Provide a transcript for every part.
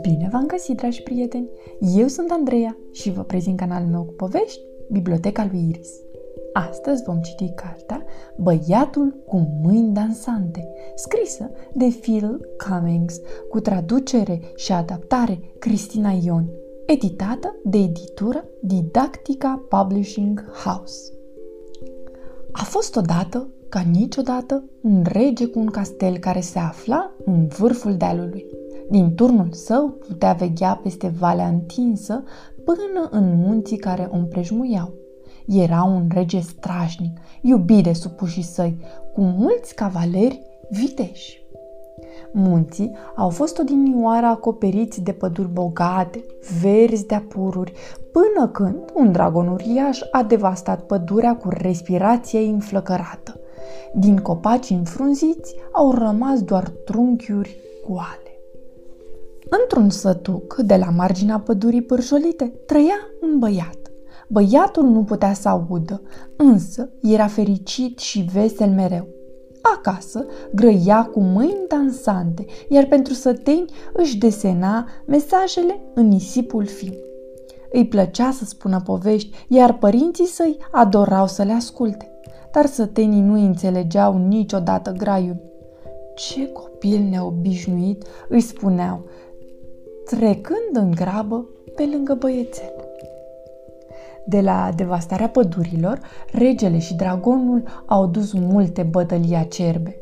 Bine v-am găsit, dragi prieteni! Eu sunt Andreea și vă prezint canalul meu cu povești, Biblioteca lui Iris. Astăzi vom citi cartea Băiatul cu mâini dansante, scrisă de Phil Cummings, cu traducere și adaptare Cristina Ion, editată de editură Didactica Publishing House. A fost odată, ca niciodată, un rege cu un castel care se afla în vârful dealului. Din turnul său putea veghea peste valea întinsă până în munții care o împrejmuiau. Era un rege strașnic, iubit de supușii săi, cu mulți cavaleri viteși. Munții au fost odinioară acoperiți de păduri bogate, verzi de pururi, până când un dragon uriaș a devastat pădurea cu respirație înflăcărată. Din copaci înfrunziți au rămas doar trunchiuri goale. Într-un sătuc de la marginea pădurii pârjolite trăia un băiat. Băiatul nu putea să audă, însă era fericit și vesel mereu. Acasă grăia cu mâini dansante, iar pentru săteni își desena mesajele în nisipul fin. Îi plăcea să spună povești, iar părinții săi adorau să le asculte. Dar sătenii nu înțelegeau niciodată graiul. Ce copil neobișnuit, îi spuneau, trecând în grabă pe lângă băiețel. De la devastarea pădurilor, regele și dragonul au dus multe bătălii acerbe.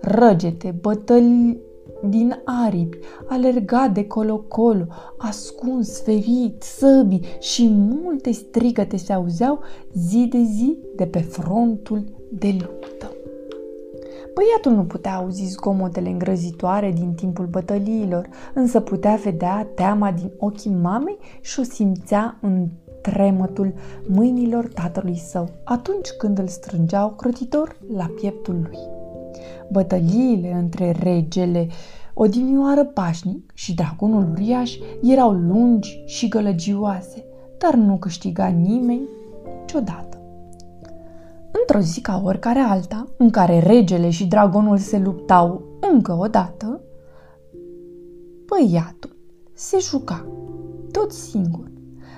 Răgete, bătălii din aripi, alerga de colo-colo, ascuns, ferit, săbii și multe strigăte se auzeau zi de zi de pe frontul de luptă. Băiatul nu putea auzi zgomotele îngrozitoare din timpul bătăliilor, însă putea vedea teama din ochii mamei și o simțea în tremătul mâinilor tatălui său atunci când îl strângeau crotitor la pieptul lui. Bătăliile între regele odinioară pașnic și dragonul uriaș erau lungi și gălăgioase, dar nu câștiga nimeni niciodată. Într-o zi ca oricare alta, în care regele și dragonul se luptau încă o dată, băiatul se juca tot singur,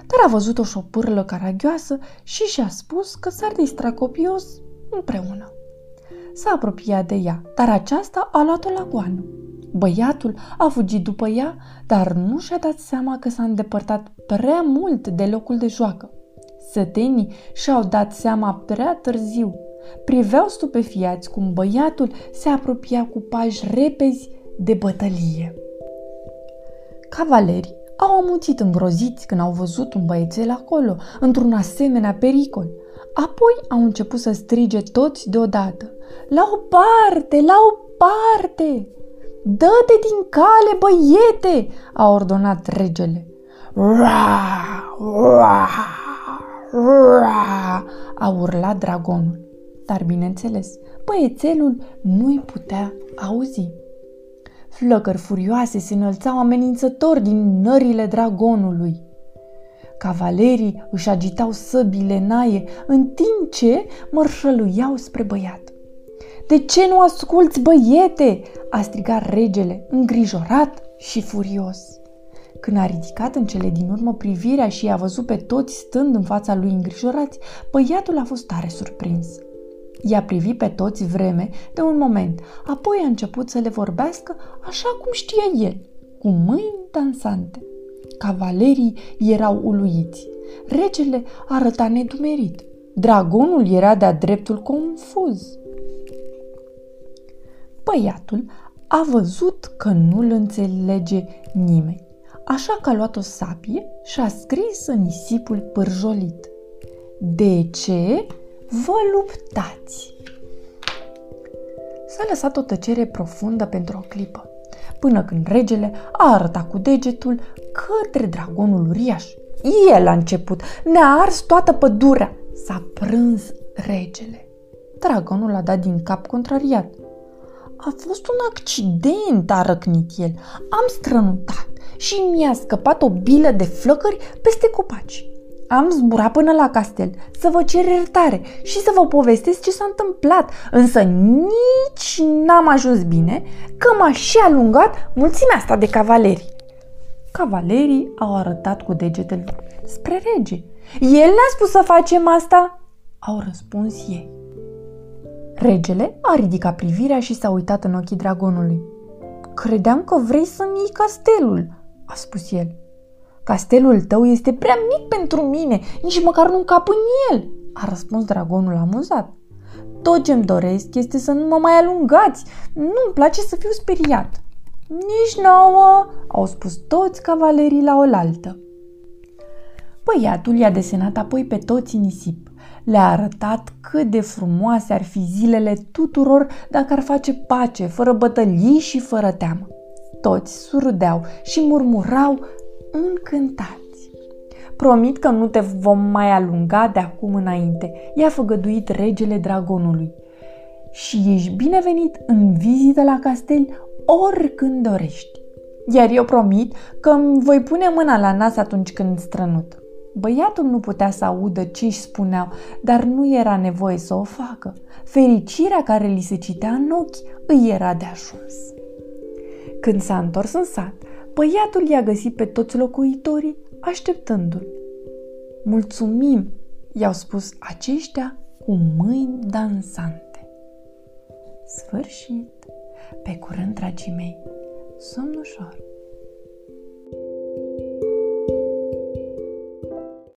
dar a văzut o șopârlă caragioasă și și-a spus că s-ar distra copios împreună. S-a apropiat de ea, dar aceasta a luat-o la goană. Băiatul a fugit după ea, dar nu și-a dat seama că s-a îndepărtat prea mult de locul de joacă. Sătenii și-au dat seama prea târziu. Priveau stupefiați cum băiatul se apropia cu pași repezi de bătălie. Cavalerii au amuțit îngroziți când au văzut un băiețel acolo, într-un asemenea pericol. Apoi au început să strige toți deodată. La o parte, la o parte! Dă-te din cale, băiete! a ordonat regele. Ra, ra, a urlat dragonul. Dar, bineînțeles, băiețelul nu-i putea auzi. Flăcări furioase se înălțau amenințător din nările dragonului. Cavalerii își agitau săbile naie în timp ce mărșăluiau spre băiat. De ce nu asculți, băiete?" a strigat regele, îngrijorat și furios. Când a ridicat în cele din urmă privirea și i-a văzut pe toți stând în fața lui îngrijorați, băiatul a fost tare surprins. I-a privit pe toți vreme de un moment, apoi a început să le vorbească așa cum știa el, cu mâini dansante. Cavalerii erau uluiți. Regele arăta nedumerit. Dragonul era de-a dreptul confuz. Băiatul a văzut că nu-l înțelege nimeni așa că a luat o sabie și a scris în nisipul pârjolit. De ce vă luptați? S-a lăsat o tăcere profundă pentru o clipă, până când regele a arătat cu degetul către dragonul uriaș. El a început, ne-a ars toată pădurea. S-a prânz regele. Dragonul a dat din cap contrariat. A fost un accident, a răcnit el. Am strănutat și mi-a scăpat o bilă de flăcări peste copaci. Am zburat până la castel să vă cer iertare și să vă povestesc ce s-a întâmplat, însă nici n-am ajuns bine, că m-a și alungat mulțimea asta de cavaleri. Cavalerii au arătat cu degetele spre rege. El ne-a spus să facem asta, au răspuns ei. Regele a ridicat privirea și s-a uitat în ochii dragonului. Credeam că vrei să-mi iei castelul, a spus el. Castelul tău este prea mic pentru mine, nici măcar nu cap în el, a răspuns dragonul amuzat. Tot ce-mi doresc este să nu mă mai alungați. Nu-mi place să fiu speriat. Nici nouă, au spus toți cavalerii la oaltă. Băiatul i-a desenat apoi pe toți în nisip. Le-a arătat cât de frumoase ar fi zilele tuturor dacă ar face pace, fără bătălii și fără teamă. Toți surdeau și murmurau încântați. Promit că nu te vom mai alunga de acum înainte, i-a făgăduit regele dragonului. Și ești binevenit în vizită la castel oricând dorești. Iar eu promit că îmi voi pune mâna la nas atunci când strănut. Băiatul nu putea să audă ce își spuneau, dar nu era nevoie să o facă. Fericirea care li se citea în ochi îi era de ajuns. Când s-a întors în sat, băiatul i-a găsit pe toți locuitorii așteptându-l. Mulțumim, i-au spus aceștia cu mâini dansante. Sfârșit, pe curând, dragii mei, somn ușor.